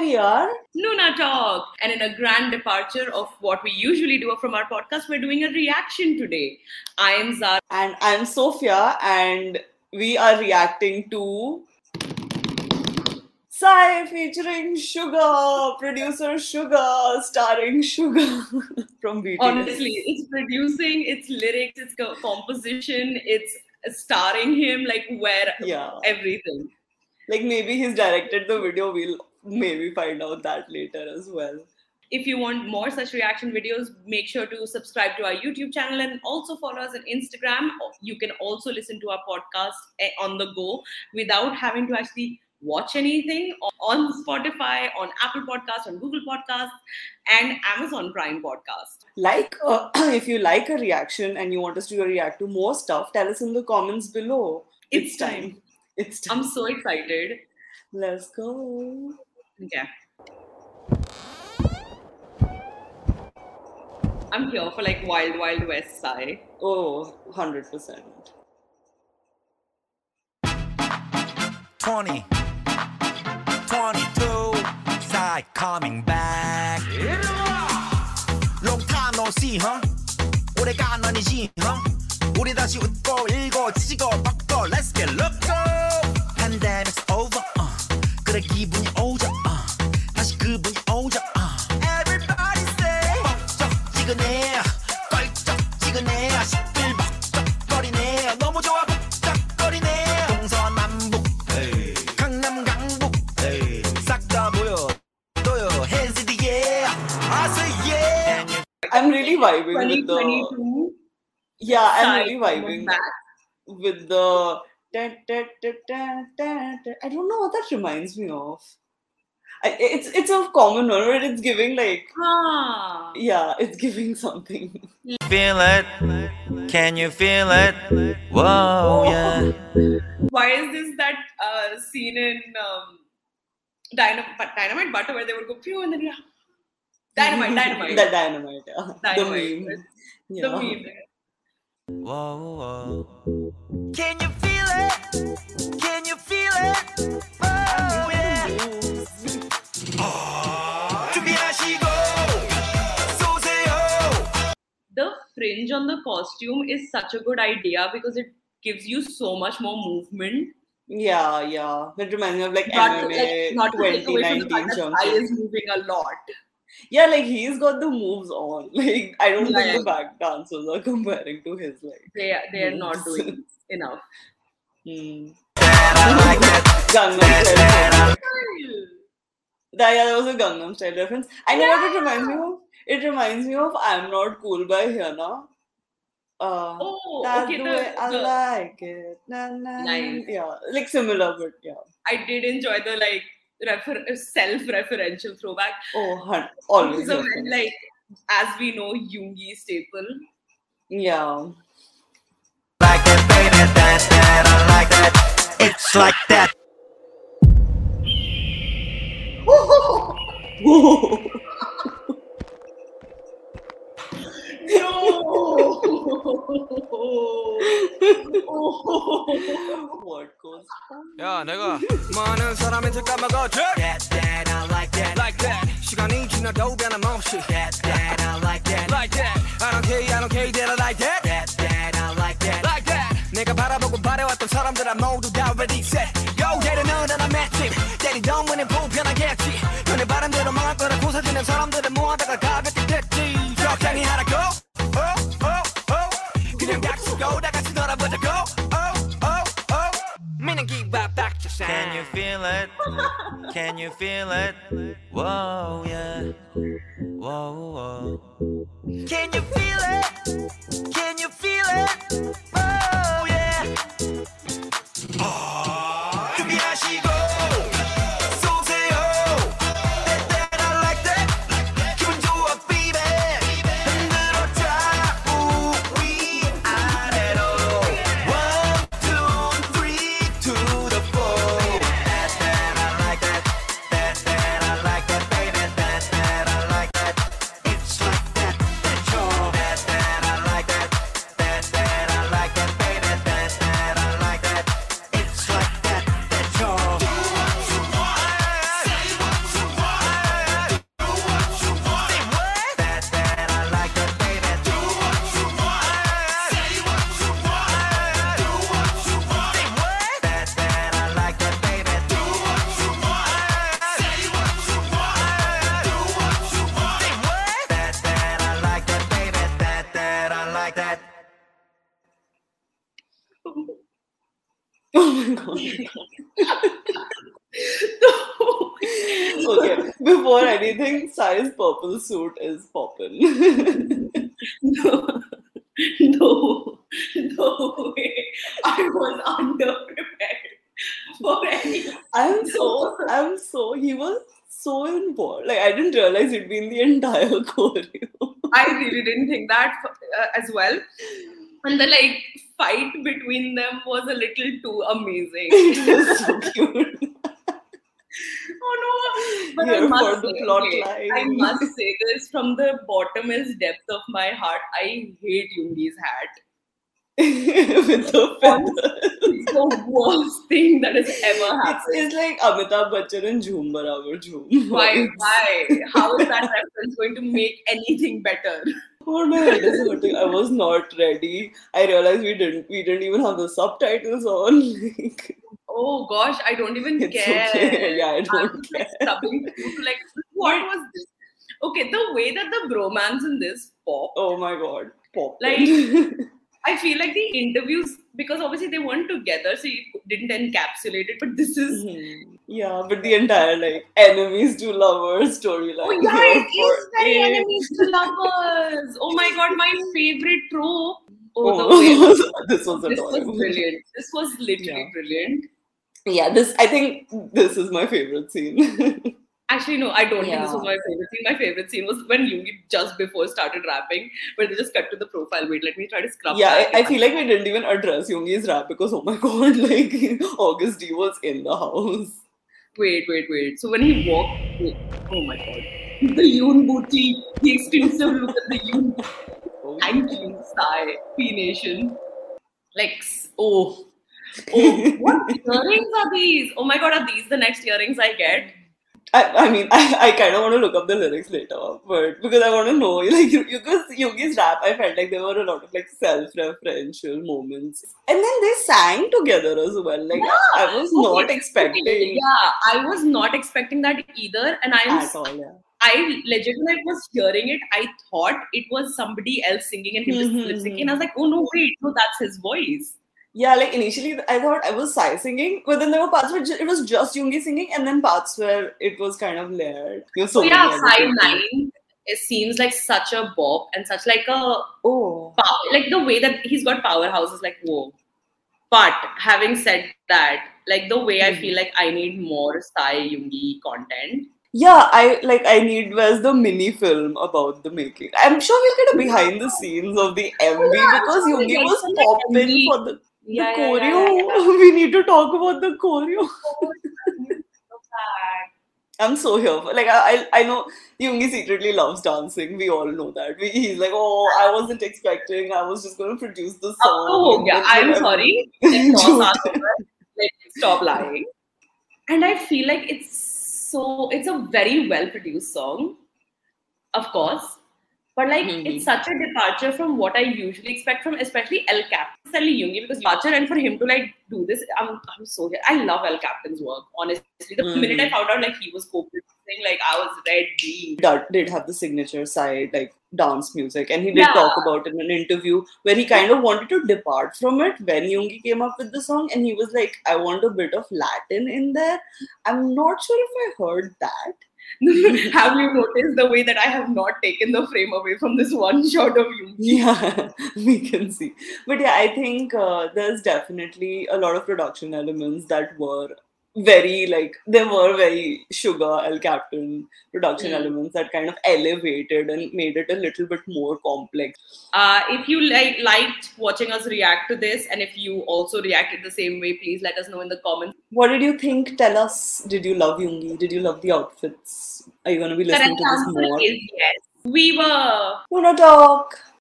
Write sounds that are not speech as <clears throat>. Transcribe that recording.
We are Noona Talk. And in a grand departure of what we usually do from our podcast, we're doing a reaction today. I am Zara. and I'm Sophia and we are reacting to Psy featuring Suga, producer Suga, starring Suga <laughs> from BTS. Honestly, it's producing, it's lyrics, it's composition, it's starring him, like where yeah, everything. Like maybe he's directed the video. We'll maybe find out that later as well. If you want more such reaction videos, make sure to subscribe to our YouTube channel and also follow us on Instagram. You can also listen to our podcast eh, on the go without having to actually watch anything on Spotify, on Apple Podcasts, on Google Podcasts, and Amazon Prime Podcast. Like, uh, <clears throat> if you like a reaction and you want us to react to more stuff, tell us in the comments below. It's time. It's. I'm so excited. Let's go. Yeah. I'm here for like Wild Wild West Side. Oh, 100%. 20, 22, Psy coming back. Long time no see, huh? 오래간 아니지, huh? 우리 다시 웃고 읽고 지지고 vibing with the. Yeah, I'm side really vibing with the. da- da- da- I don't know what that reminds me of. I, it's it's a common one, but it's giving like Ah. yeah, it's giving something. feel it can you feel it whoa yeah Why is this that uh, scene in um, Dynamite, Dynamite Butter where they would go pew and then yeah, Dynamite, dynamite. the dynamite. Dynamite. The meme. Yeah. The meme. Whoa, whoa. Can you feel it? Can you feel it? Oh, the fringe on the costume is such a good idea because it gives you so much more movement. Yeah, yeah. It reminds me of like not MMA like, not 2019 to away the fact is moving a lot. Yeah, like he's got the moves on. <laughs> Like I don't Yeah, think yeah. the back dancers are comparing to his like. They are, they are not doing <laughs> enough. Hmm. That Gangnam Style. Style. That, yeah, that was a Gangnam Style reference. I know what it reminds me of. It reminds me of I'm Not Cool by Hyuna. Uh, Oh, okay. the way I the, like it. Na, na. Nice. Yeah, like similar, but yeah. I did enjoy the like refer- self-referential throwback. Oh, hun- always. So reference. like as we know, Yoongi staple. yeah. like that, baby, that, that, I like that. It's like that. <laughs> what goes on? 야 내가 많은 사람인지 까먹었지 That, that, I like that. Like that 시간이 지나도 변함없이 That, that, I like that. Like that I don't care I don't care that I like that That, that, I like that. Like that 내가 바라보고 바래왔던 사람들아 모두 다 ready set Go 때리는 나라 맷집 때리던 분이 불편하겠지 You feel it? Whoa, yeah. Whoa, whoa. Can you feel it? Can you feel it? Oh, <laughs> okay, before anything, Psy's purple suit is poppin'. no, no, no way. I was underprepared for any. I'm so, I'm so, he was so involved. Like, I didn't realize he'd been the entire <laughs> choreo. I really didn't think that uh, as well. And the like fight between them was a little too amazing. <laughs> it was so cute. oh no! But Here I must say, plot okay, line. I must <laughs> say this from the bottomest depth of my heart. I hate Yoongi's hat. With the feathers. It's the worst thing that has ever happened. it's like Amitabh Bachchan and Jhoom Barabar Jhoom. Why? <laughs> It's- Why? How is that reference going to make anything better? Oh my head is hurting. I was not ready. I realized we didn't we didn't even have the subtitles on. <laughs> Like, Oh gosh, I don't even it's care. okay. Yeah, I don't like care. like, what <laughs> was this? Okay, the way that the bromance in this pop, Oh my god. Pop. Like- I feel like the interviews because obviously they weren't together, so you didn't encapsulate it. But this is Mhm. Yeah, but the entire like enemies to lovers storyline. oh yeah, <laughs> it is very it. enemies to lovers. Oh my god, my favorite trope. Oh, the <laughs> Oh, this was this was brilliant. This was literally Yeah. brilliant. Yeah, this I think this is my favorite scene. <laughs> Actually, no, I don't think this was my favorite scene. My favorite scene was when Yoongi just before started rapping, where they just cut to the profile. Wait, let me try to scrub. yeah. I, I feel like we didn't even address Yoongi's rap because oh my <laughs> god, like Agust D was in the house. Wait, wait, wait. So when he walked, wait, oh my god, the Yoon booty, the exclusive look at the Yoon. Oh, Thank you, Psy, P Nation. Like, oh, <laughs> oh, what earrings are these? Oh my god, are these the next earrings I get? I, I mean, <laughs> I, I kind of want to look up the lyrics later, but because I want to know, <laughs> like, because Yoongi's rap, I felt like there were a lot of like self-referential moments, and then they sang together as well. Like, I, I was not Okay, expecting Yeah, I was not expecting that either, and I'm at all. Yeah. I legitimately was hearing it. I thought it was somebody else singing and he was Mhm, lip syncing. And I was like, oh no, wait, no, that's his voice. Yeah, like initially I thought I was Psy singing, but then there were parts where it was just Yoongi singing, and then parts where it was kind of layered. So So yeah, Psy. Nine. It seems like such a bop and such like a Oh. pow- like the way that he's got powerhouses like whoa. But having said that, like the way I Mhm. feel like I need more Psy Yoongi content. Yeah, I like. I need where's the mini film about the making. I'm sure we'll get a behind the scenes of the MV Oh, yeah, because like, was popping for the Yeah, yeah, choreo. yeah, yeah, <laughs> We need to talk about the choreo. <laughs> Oh, <laughs> I'm so here for like I I I know Yoongi secretly loves dancing. We all know that. We, he's like, oh, I wasn't expecting. I was just going to produce the song. Oh, yeah. I'm whatever. sorry. Like, no, Jhoot. Sasha, like, stop lying. And I feel like it's so, it's a very well produced song, of course. But like, Mhm. it's such a departure from what I usually expect from, especially El Cap, especially Yoongi, because departure and for him to like do this, I'm, I'm so I love El Capitxn's work. Honestly, the minute I Mhm. found out like he was co-producing, like I was ready. that did have the signature Psy, like dance music, and he did Yeah. talk about it in an interview where he kind of wanted to depart from it when Yoongi came up with the song, and he was like, "I want a bit of Latin in there." I'm not sure if I heard that. <laughs> have you noticed the way that I have not taken the frame away from this one <laughs> shot of you? Yeah, <laughs> we can see. But yeah, I think uh, there's definitely a lot of production elements that were very like there were very Suga El Capitxn production Mm. elements that kind of elevated and made it a little bit more complex. Uh, if you like liked watching us react to this, and if you also reacted the same way, please let us know in the comments. What did you think? Tell us. Did you love Yoongi? Did you love the outfits? Are you going to be listening Correct to this more? is yes. We were Wanna talk?